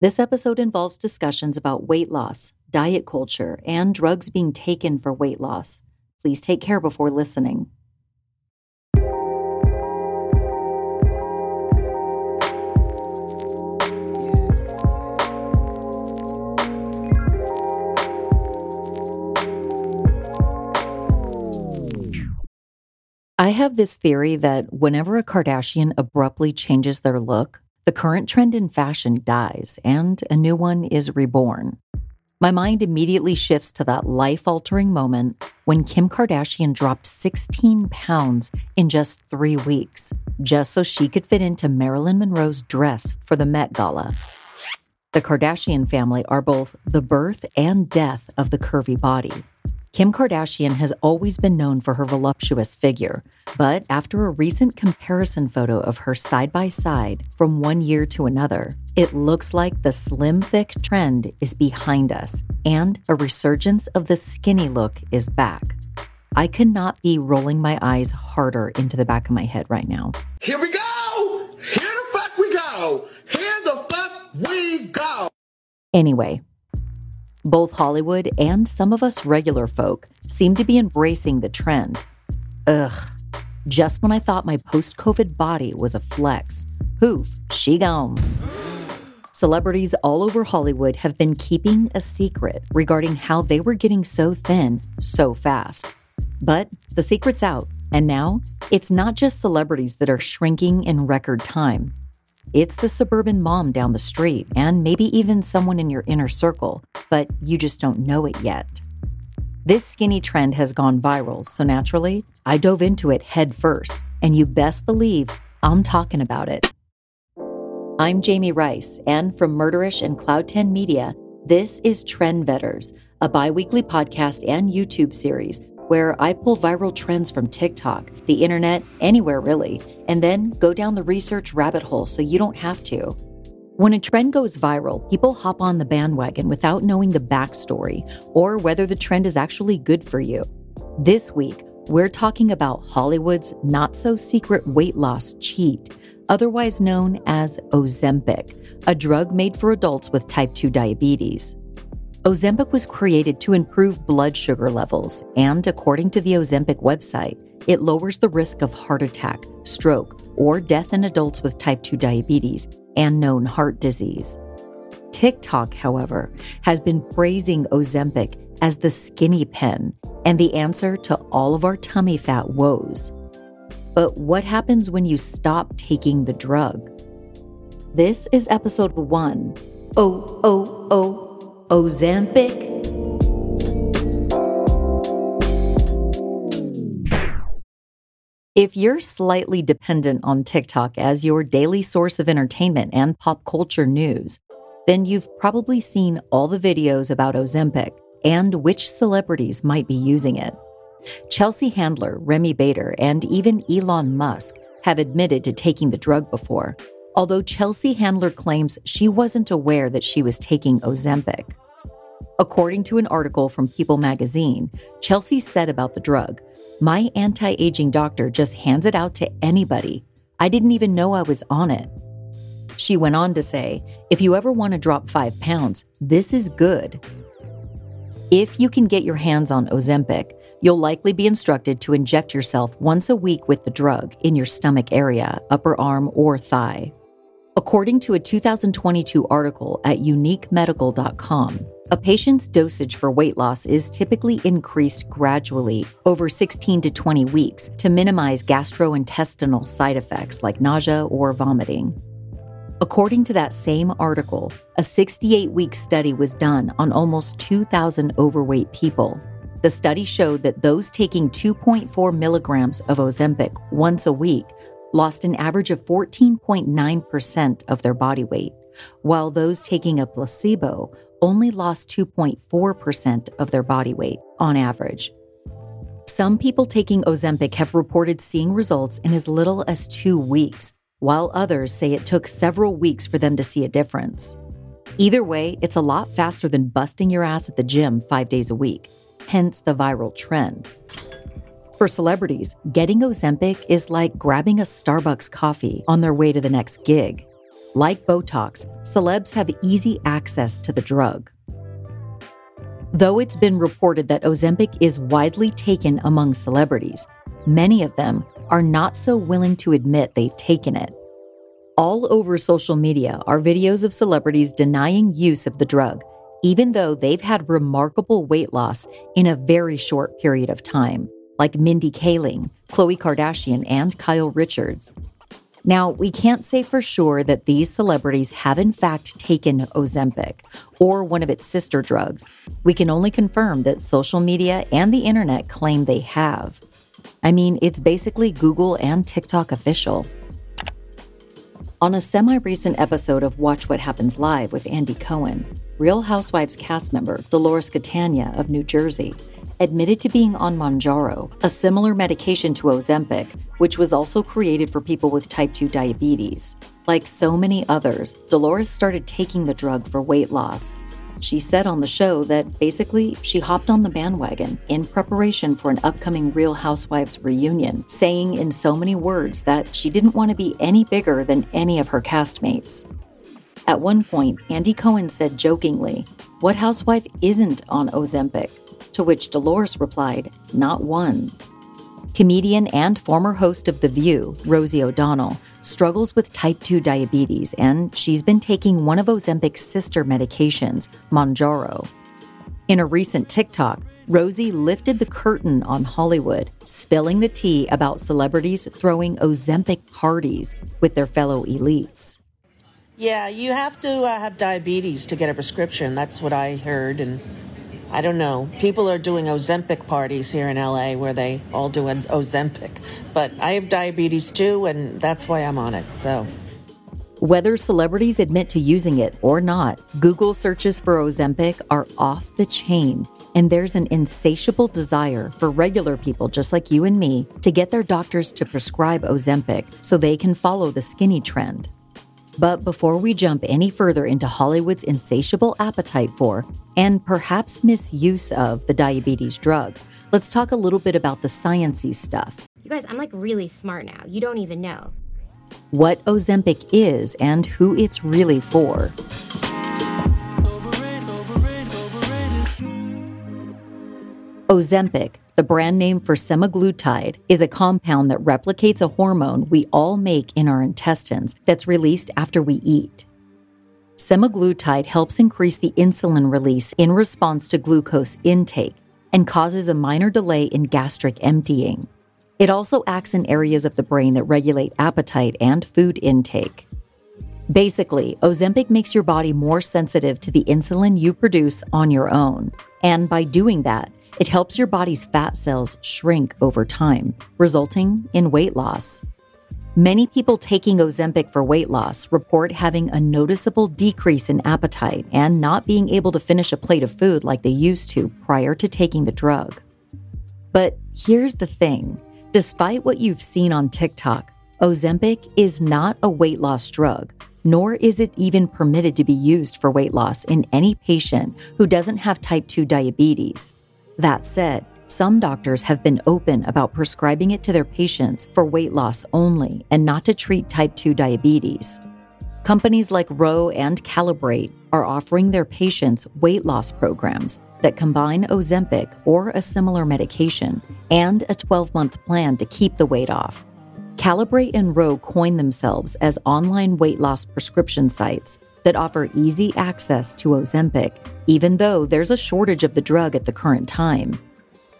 This episode involves discussions about weight loss, diet culture, and drugs being taken for weight loss. Please take care before listening. I have this theory that whenever a Kardashian abruptly changes their look, the current trend in fashion dies and a new one is reborn. My mind immediately shifts to that life altering moment when Kim Kardashian dropped 16 pounds in just three weeks, just so she could fit into Marilyn Monroe's dress for the Met Gala. The Kardashian family are both the birth and death of the curvy body. Kim Kardashian has always been known for her voluptuous figure, but after a recent comparison photo of her side by side from one year to another, it looks like the slim thick trend is behind us and a resurgence of the skinny look is back. I could not be rolling my eyes harder into the back of my head right now. Here we go! Here the fuck we go! Here the fuck we go! Anyway, both Hollywood and some of us regular folk seem to be embracing the trend. Ugh. Just when I thought my post COVID body was a flex, poof, she gone. Celebrities all over Hollywood have been keeping a secret regarding how they were getting so thin so fast. But the secret's out, and now it's not just celebrities that are shrinking in record time. It's the suburban mom down the street, and maybe even someone in your inner circle, but you just don't know it yet. This skinny trend has gone viral, so naturally, I dove into it head first, and you best believe I'm talking about it. I'm Jamie Rice, and from Murderish and Cloud 10 Media, this is Trend Vetters, a bi weekly podcast and YouTube series where I pull viral trends from TikTok, the internet, anywhere really, and then go down the research rabbit hole so you don't have to. When a trend goes viral, people hop on the bandwagon without knowing the backstory or whether the trend is actually good for you. This week, we're talking about Hollywood's not so secret weight loss cheat, otherwise known as Ozempic, a drug made for adults with type 2 diabetes. Ozempic was created to improve blood sugar levels, and according to the Ozempic website, it lowers the risk of heart attack, stroke, or death in adults with type 2 diabetes and known heart disease. TikTok, however, has been praising Ozempic as the skinny pen and the answer to all of our tummy fat woes. But what happens when you stop taking the drug? This is episode one. Oh, oh, oh Ozempic. If you're slightly dependent on TikTok as your daily source of entertainment and pop culture news, then you've probably seen all the videos about Ozempic and which celebrities might be using it. Chelsea Handler, Remi Bader, and even Elon Musk have admitted to taking the drug before, although Chelsea Handler claims she wasn't aware that she was taking Ozempic. According to an article from People magazine, Chelsea said about the drug, My anti aging doctor just hands it out to anybody. I didn't even know I was on it. She went on to say, If you ever want to drop five pounds, this is good. If you can get your hands on Ozempic, you'll likely be instructed to inject yourself once a week with the drug in your stomach area, upper arm, or thigh. According to a 2022 article at uniquemedical.com, a patient's dosage for weight loss is typically increased gradually over 16 to 20 weeks to minimize gastrointestinal side effects like nausea or vomiting. According to that same article, a 68 week study was done on almost 2,000 overweight people. The study showed that those taking 2.4 milligrams of Ozempic once a week lost an average of 14.9% of their body weight, while those taking a placebo only lost 2.4% of their body weight on average. Some people taking Ozempic have reported seeing results in as little as two weeks, while others say it took several weeks for them to see a difference. Either way, it's a lot faster than busting your ass at the gym five days a week, hence the viral trend. For celebrities, getting Ozempic is like grabbing a Starbucks coffee on their way to the next gig. Like Botox, celebs have easy access to the drug. Though it's been reported that Ozempic is widely taken among celebrities, many of them are not so willing to admit they've taken it. All over social media are videos of celebrities denying use of the drug, even though they've had remarkable weight loss in a very short period of time, like Mindy Kaling, Khloe Kardashian, and Kyle Richards. Now, we can't say for sure that these celebrities have in fact taken Ozempic or one of its sister drugs. We can only confirm that social media and the internet claim they have. I mean, it's basically Google and TikTok official. On a semi recent episode of Watch What Happens Live with Andy Cohen, Real Housewives cast member Dolores Catania of New Jersey admitted to being on Mounjaro, a similar medication to Ozempic, which was also created for people with type 2 diabetes. Like so many others, Dolores started taking the drug for weight loss. She said on the show that basically she hopped on the bandwagon in preparation for an upcoming Real Housewives reunion, saying in so many words that she didn't want to be any bigger than any of her castmates. At one point, Andy Cohen said jokingly, What housewife isn't on Ozempic? To which Dolores replied, Not one. Comedian and former host of The View, Rosie O'Donnell, struggles with type 2 diabetes, and she's been taking one of Ozempic's sister medications, Mounjaro. In a recent TikTok, Rosie lifted the curtain on Hollywood, spilling the tea about celebrities throwing Ozempic parties with their fellow elites. Yeah, you have to uh, have diabetes to get a prescription. That's what I heard, and I don't know. People are doing Ozempic parties here in LA where they all do Ozempic. But I have diabetes too, and that's why I'm on it. So. Whether celebrities admit to using it or not, Google searches for Ozempic are off the chain. And there's an insatiable desire for regular people just like you and me to get their doctors to prescribe Ozempic so they can follow the skinny trend. But before we jump any further into Hollywood's insatiable appetite for and perhaps misuse of the diabetes drug, let's talk a little bit about the sciency stuff. You guys, I'm like really smart now. You don't even know. What Ozempic is and who it's really for. Ozempic, the brand name for semaglutide, is a compound that replicates a hormone we all make in our intestines that's released after we eat. Semaglutide helps increase the insulin release in response to glucose intake and causes a minor delay in gastric emptying. It also acts in areas of the brain that regulate appetite and food intake. Basically, Ozempic makes your body more sensitive to the insulin you produce on your own. And by doing that, it helps your body's fat cells shrink over time, resulting in weight loss. Many people taking Ozempic for weight loss report having a noticeable decrease in appetite and not being able to finish a plate of food like they used to prior to taking the drug. But here's the thing despite what you've seen on TikTok, Ozempic is not a weight loss drug, nor is it even permitted to be used for weight loss in any patient who doesn't have type 2 diabetes. That said, some doctors have been open about prescribing it to their patients for weight loss only and not to treat type 2 diabetes. Companies like Ro and Calibrate are offering their patients weight loss programs that combine Ozempic or a similar medication and a 12 month plan to keep the weight off. Calibrate and Ro coined themselves as online weight loss prescription sites that offer easy access to Ozempic, even though there's a shortage of the drug at the current time.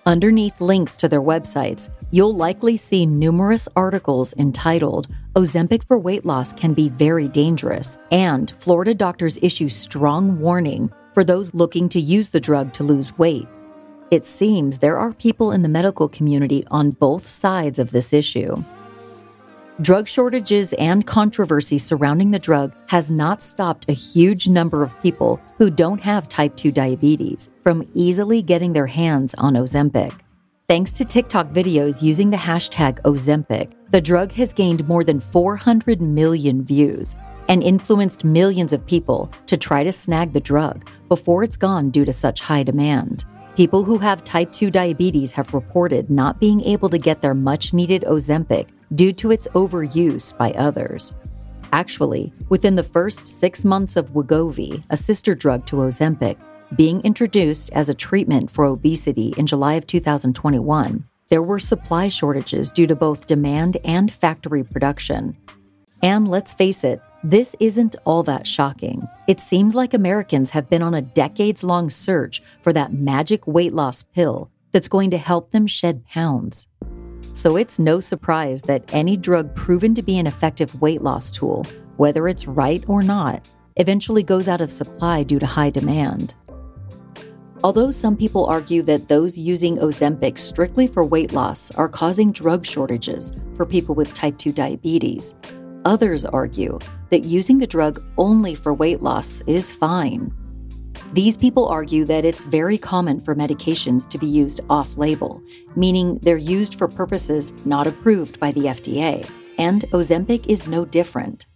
Underneath links to their websites, you'll likely see numerous articles entitled Ozempic for weight loss can be very dangerous, and Florida doctors issue strong warning for those looking to use the drug to lose weight. It seems there are people in the medical community on both sides of this issue. Drug shortages and controversy surrounding the drug has not stopped a huge number of people who don't have type 2 diabetes from easily getting their hands on Ozempic. Thanks to TikTok videos using the hashtag Ozempic, the drug has gained more than 400 million views and influenced millions of people to try to snag the drug before it's gone due to such high demand. People who have type 2 diabetes have reported not being able to get their much needed Ozempic due to its overuse by others. Actually, within the first six months of Wegovy, a sister drug to Ozempic, being introduced as a treatment for obesity in July of 2021, there were supply shortages due to both demand and factory production. And let's face it, this isn't all that shocking. It seems like Americans have been on a decades long search for that magic weight loss pill that's going to help them shed pounds. So it's no surprise that any drug proven to be an effective weight loss tool, whether it's right or not, eventually goes out of supply due to high demand. Although some people argue that those using Ozempic strictly for weight loss are causing drug shortages for people with type 2 diabetes, others argue that using the drug only for weight loss is fine. These people argue that it's very common for medications to be used off label, meaning they're used for purposes not approved by the FDA, and Ozempic is no different.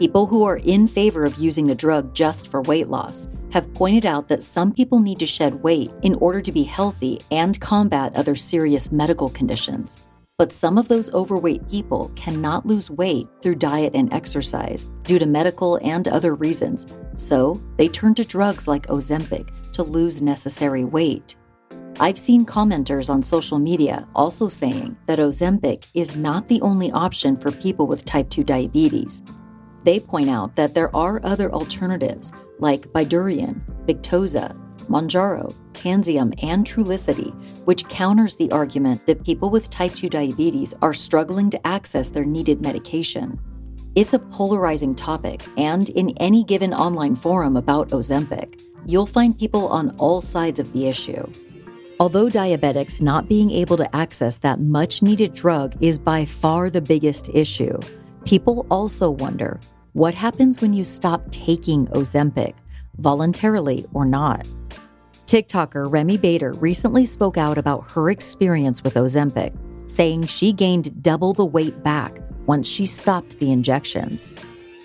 People who are in favor of using the drug just for weight loss have pointed out that some people need to shed weight in order to be healthy and combat other serious medical conditions. But some of those overweight people cannot lose weight through diet and exercise due to medical and other reasons, so they turn to drugs like Ozempic to lose necessary weight. I've seen commenters on social media also saying that Ozempic is not the only option for people with type 2 diabetes. They point out that there are other alternatives like Bydureon, Victoza, Mounjaro, Tanzeum, and Trulicity, which counters the argument that people with type 2 diabetes are struggling to access their needed medication. It's a polarizing topic, and in any given online forum about Ozempic, you'll find people on all sides of the issue. Although diabetics not being able to access that much needed drug is by far the biggest issue, people also wonder what happens when you stop taking Ozempic, voluntarily or not. TikToker Remi Bader recently spoke out about her experience with Ozempic, saying she gained double the weight back once she stopped the injections.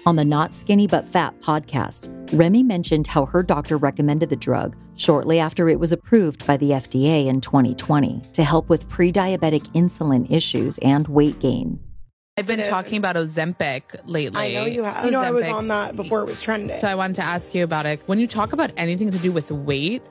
On the Not Skinny But Fat podcast, Remi mentioned how her doctor recommended the drug shortly after it was approved by the FDA in 2020 to help with pre diabetic insulin issues and weight gain. I've been talking about Ozempic lately. I know you have. You know, I was on that before it was trending. So I wanted to ask you about it. When you talk about anything to do with weight,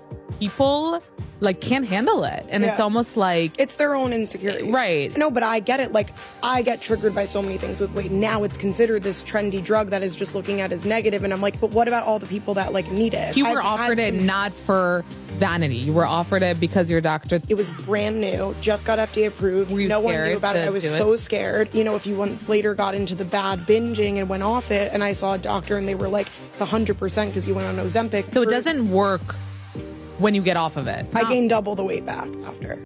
people like can't handle it, and it's almost like it's their own insecurity. Right. No, but I get it. Like, I get triggered by so many things with weight. Now it's considered this trendy drug that is just looking at as negative, and I'm like, but what about all the people that like need it? you I've were offered it some- not for vanity. You were offered it because your doctor. It was brand new, just got FDA approved. No one knew about it. I was do it? so scared. You know, if you once later got into the bad binging and went off it, and I saw a doctor and they were like, it's 100% because you went on Ozempic. So it doesn't work when you get off of it. I gained double the weight back after.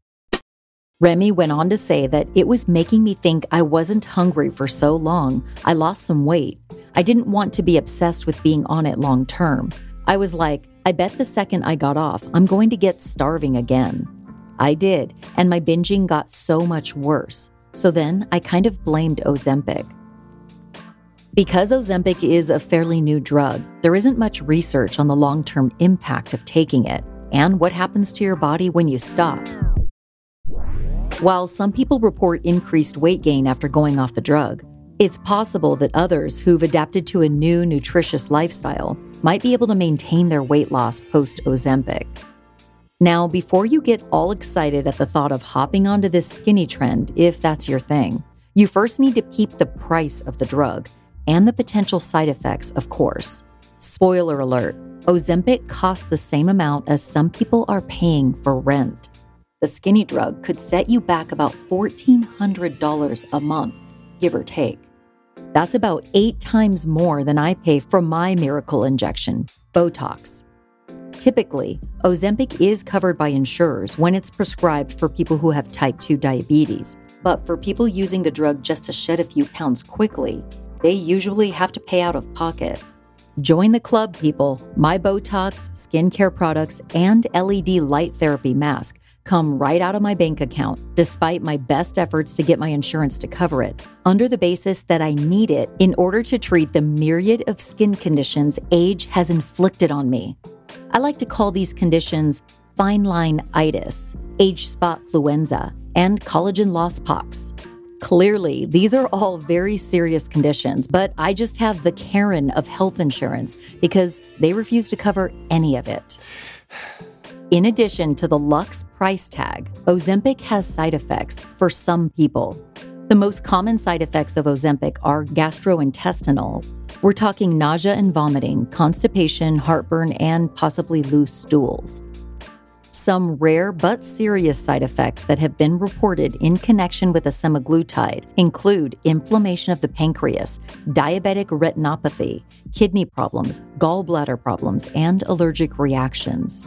Remi went on to say that it was making me think I wasn't hungry for so long, I lost some weight. I didn't want to be obsessed with being on it long term. I was like, I bet the second I got off, I'm going to get starving again. I did, and my binging got so much worse. So then I kind of blamed Ozempic. Because Ozempic is a fairly new drug, there isn't much research on the long term impact of taking it and what happens to your body when you stop. While some people report increased weight gain after going off the drug, it's possible that others who've adapted to a new nutritious lifestyle might be able to maintain their weight loss post Ozempic. Now, before you get all excited at the thought of hopping onto this skinny trend, if that's your thing, You first need to peep the price of the drug and the potential side effects, of course. Spoiler alert Ozempic costs the same amount as some people are paying for rent. The skinny drug could set you back about $1,400 a month, give or take. That's about eight times more than I pay for my miracle injection, Botox. Typically, Ozempic is covered by insurers when it's prescribed for people who have type 2 diabetes. But for people using the drug just to shed a few pounds quickly, they usually have to pay out of pocket. Join the club, people. My Botox, skincare products, and LED light therapy mask come right out of my bank account, despite my best efforts to get my insurance to cover it, under the basis that I need it in order to treat the myriad of skin conditions age has inflicted on me. I like to call these conditions fine line itis, age spot fluenza, and collagen loss pox. Clearly, these are all very serious conditions, but I just have the Karen of health insurance because they refuse to cover any of it. In addition to the Lux price tag, Ozempic has side effects for some people. The most common side effects of Ozempic are gastrointestinal. We're talking nausea and vomiting, constipation, heartburn, and possibly loose stools. Some rare but serious side effects that have been reported in connection with a semaglutide include inflammation of the pancreas, diabetic retinopathy, kidney problems, gallbladder problems, and allergic reactions.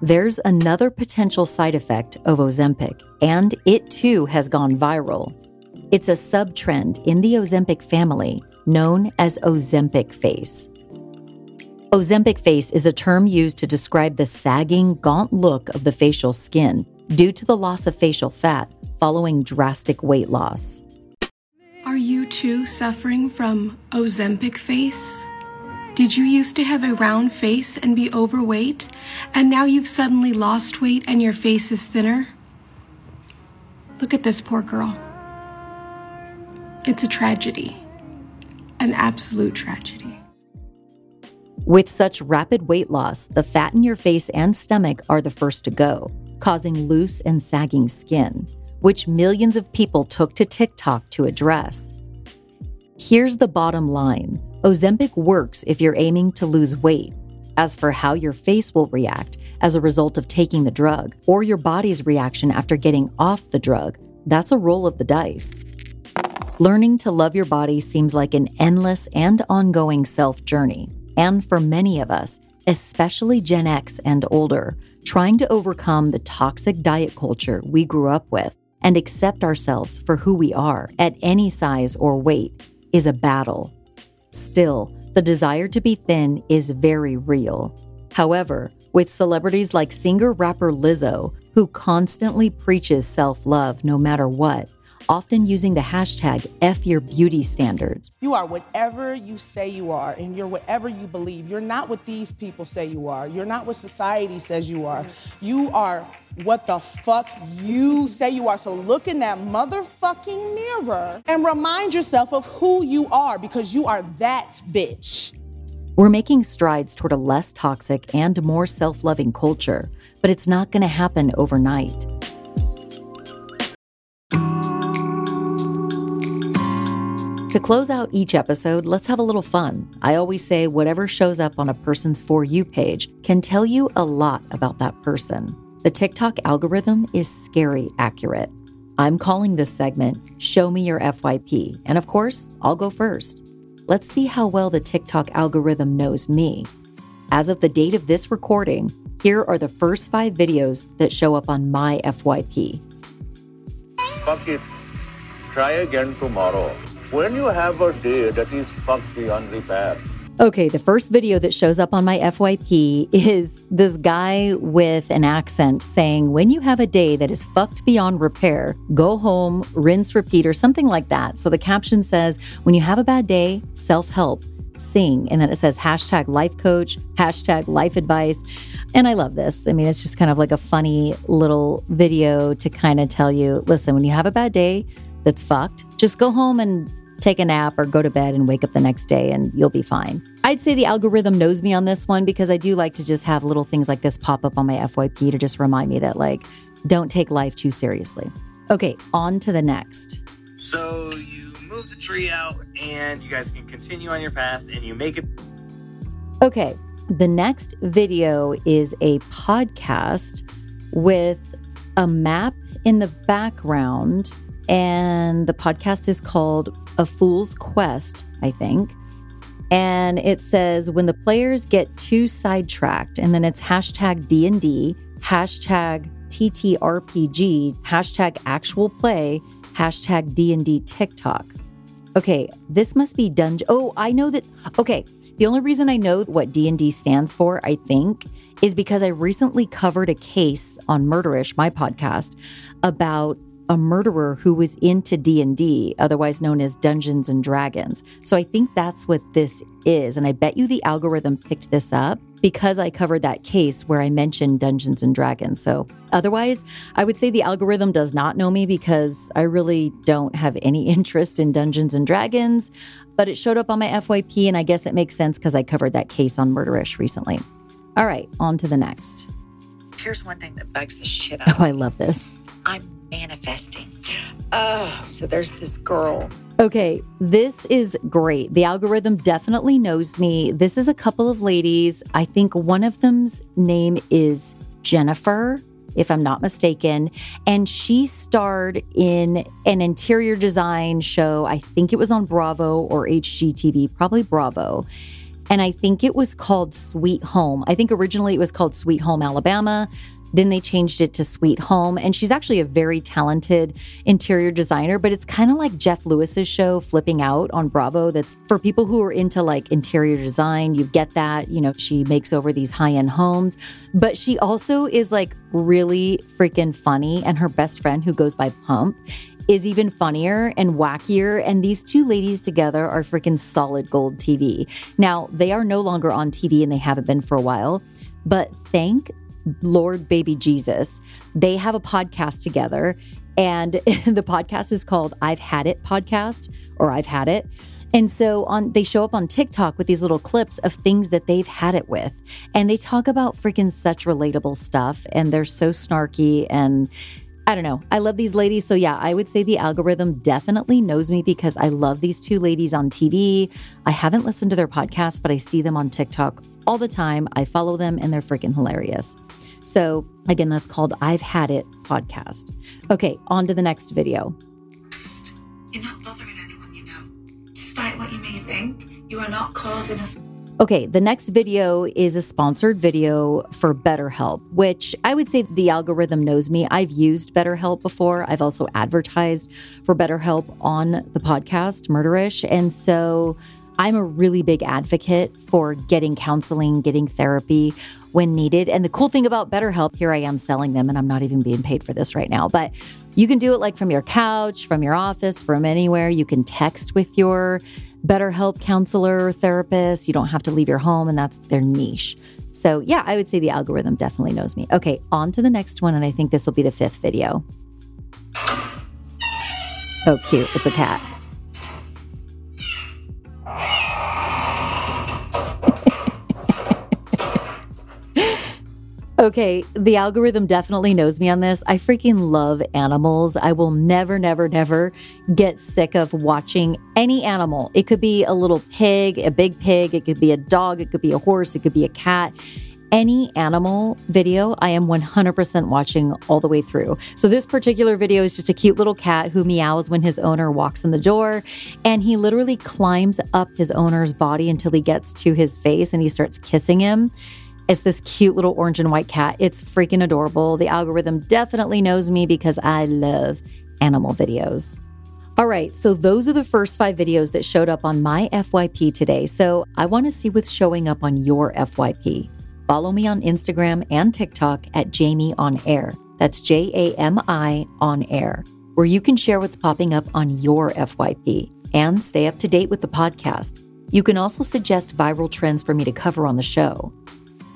There's another potential side effect of Ozempic, and it too has gone viral. It's a subtrend in the Ozempic family known as Ozempic face. Ozempic face is a term used to describe the sagging, gaunt look of the facial skin due to the loss of facial fat following drastic weight loss. Are you too suffering from Ozempic face? Did you used to have a round face and be overweight, and now you've suddenly lost weight and your face is thinner? Look at this poor girl. It's a tragedy, an absolute tragedy. With such rapid weight loss, the fat in your face and stomach are the first to go, causing loose and sagging skin, which millions of people took to TikTok to address. Here's the bottom line Ozempic works if you're aiming to lose weight. As for how your face will react as a result of taking the drug, or your body's reaction after getting off the drug, that's a roll of the dice. Learning to love your body seems like an endless and ongoing self journey. And for many of us, especially Gen X and older, trying to overcome the toxic diet culture we grew up with and accept ourselves for who we are at any size or weight is a battle. Still, the desire to be thin is very real. However, with celebrities like singer rapper Lizzo, who constantly preaches self love no matter what, often using the hashtag F your beauty standards. You are whatever you say you are, and you're whatever you believe. You're not what these people say you are. You're not what society says you are. You are what the fuck you say you are. So look in that motherfucking mirror and remind yourself of who you are because you are that bitch. We're making strides toward a less toxic and more self loving culture, but it's not going to happen overnight. To close out each episode, let's have a little fun. I always say whatever shows up on a person's For You page can tell you a lot about that person. The TikTok algorithm is scary accurate. I'm calling this segment Show Me Your FYP, and of course, I'll go first. Let's see how well the TikTok algorithm knows me. As of the date of this recording, here are the first five videos that show up on my FYP. Fuck it. Try again tomorrow. When you have a day that is fucked beyond repair. Okay, the first video that shows up on my FYP is this guy with an accent saying, When you have a day that is fucked beyond repair, go home, rinse, repeat, or something like that. So the caption says, When you have a bad day, self help, sing. And then it says hashtag life coach, hashtag life advice. And I love this. I mean, it's just kind of like a funny little video to kind of tell you listen, when you have a bad day that's fucked, just go home and take a nap or go to bed and wake up the next day and you'll be fine. I'd say the algorithm knows me on this one because I do like to just have little things like this pop up on my FYP to just remind me that, like, don't take life too seriously. Okay, on to the next. So you move the tree out, and you guys can continue on your path, and you make it. Okay, the next video is a podcast with a map in the background, and the podcast is called A Fool's Quest, I think. And it says when the players get too sidetracked, and then it's hashtag D&D, hashtag TTRPG, hashtag actual play, hashtag D&D TikTok. Okay, this must be dungeon. Oh, I know that. Okay, the only reason I know what D&D stands for, I think, is because I recently covered a case on Murderish, my podcast, about a murderer who was into D&D, otherwise known as Dungeons and Dragons. So I think that's what this is, and I bet you the algorithm picked this up because I covered that case where I mentioned Dungeons and Dragons. So otherwise, I would say the algorithm does not know me because I really don't have any interest in Dungeons and Dragons, but it showed up on my FYP and I guess it makes sense because I covered that case on Murderish recently. All right, on to the next. Here's one thing that bugs the shit out oh, of Oh, I love this. I'm manifesting. Oh, so there's this girl. Okay, this is great. The algorithm definitely knows me. This is a couple of ladies. I think one of them's name is Jennifer, if I'm not mistaken. And she starred in an interior design show. I think it was on Bravo or HGTV, probably Bravo. And I think it was called Sweet Home. I think originally it was called Sweet Home Alabama. Then they changed it to Sweet Home. And she's actually a very talented interior designer, but it's kind of like Jeff Lewis's show, Flipping Out on Bravo. That's for people who are into like interior design. You get that. You know, she makes over these high end homes, but she also is like really freaking funny. And her best friend, who goes by Pump, is even funnier and wackier. And these two ladies together are freaking solid gold TV. Now, they are no longer on TV and they haven't been for a while, but thank Lord Baby Jesus. They have a podcast together, and the podcast is called I've Had It Podcast or I've Had It. And so on they show up on TikTok with these little clips of things that they've had it with. And they talk about freaking such relatable stuff and they're so snarky and I don't know. I love these ladies. So, yeah, I would say the algorithm definitely knows me because I love these two ladies on TV. I haven't listened to their podcast, but I see them on TikTok all the time. I follow them and they're freaking hilarious. So, again, that's called I've Had It podcast. Okay, on to the next video. You're not bothering anyone you know. Despite what you may think, you are not causing a. Okay, the next video is a sponsored video for BetterHelp, which I would say the algorithm knows me. I've used BetterHelp before. I've also advertised for BetterHelp on the podcast, Murderish. And so I'm a really big advocate for getting counseling, getting therapy when needed. And the cool thing about BetterHelp, here I am selling them, and I'm not even being paid for this right now, but you can do it like from your couch, from your office, from anywhere. You can text with your BetterHelp counselor or therapist. You don't have to leave your home, and that's their niche. So, yeah, I would say the algorithm definitely knows me. Okay, on to the next one, and I think this will be the fifth video. Oh, cute. It's a cat. Okay, the algorithm definitely knows me on this. I freaking love animals. I will never, never, never get sick of watching any animal. It could be a little pig, a big pig, it could be a dog, it could be a horse, it could be a cat. Any animal video, I am 100% watching all the way through. So, this particular video is just a cute little cat who meows when his owner walks in the door. And he literally climbs up his owner's body until he gets to his face and he starts kissing him. It's this cute little orange and white cat. It's freaking adorable. The algorithm definitely knows me because I love animal videos. All right, so those are the first five videos that showed up on my FYP today. So I want to see what's showing up on your FYP. Follow me on Instagram and TikTok at Jamie on Air. That's J A M I on Air, where you can share what's popping up on your FYP and stay up to date with the podcast. You can also suggest viral trends for me to cover on the show.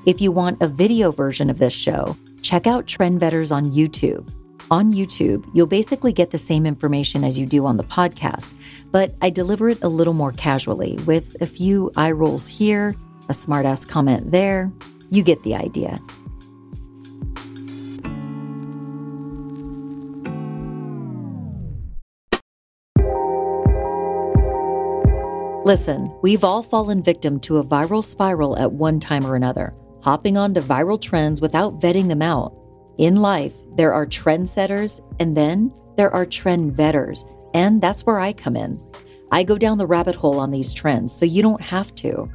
If you want a video version of this show, check out Trendvetters on YouTube. On YouTube, you'll basically get the same information as you do on the podcast, but I deliver it a little more casually with a few eye rolls here, a smartass comment there. You get the idea. Listen, we've all fallen victim to a viral spiral at one time or another, hopping onto viral trends without vetting them out. In life, there are trendsetters and then there are trend vetters, and that's where I come in. I go down the rabbit hole on these trends so you don't have to.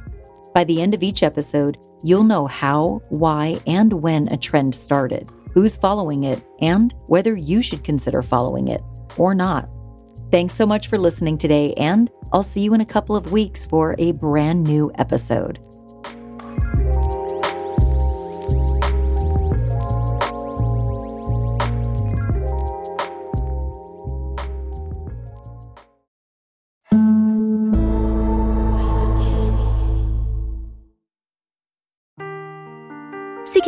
By the end of each episode, you'll know how, why, and when a trend started, who's following it, and whether you should consider following it or not. Thanks so much for listening today, and I'll see you in a couple of weeks for a brand new episode.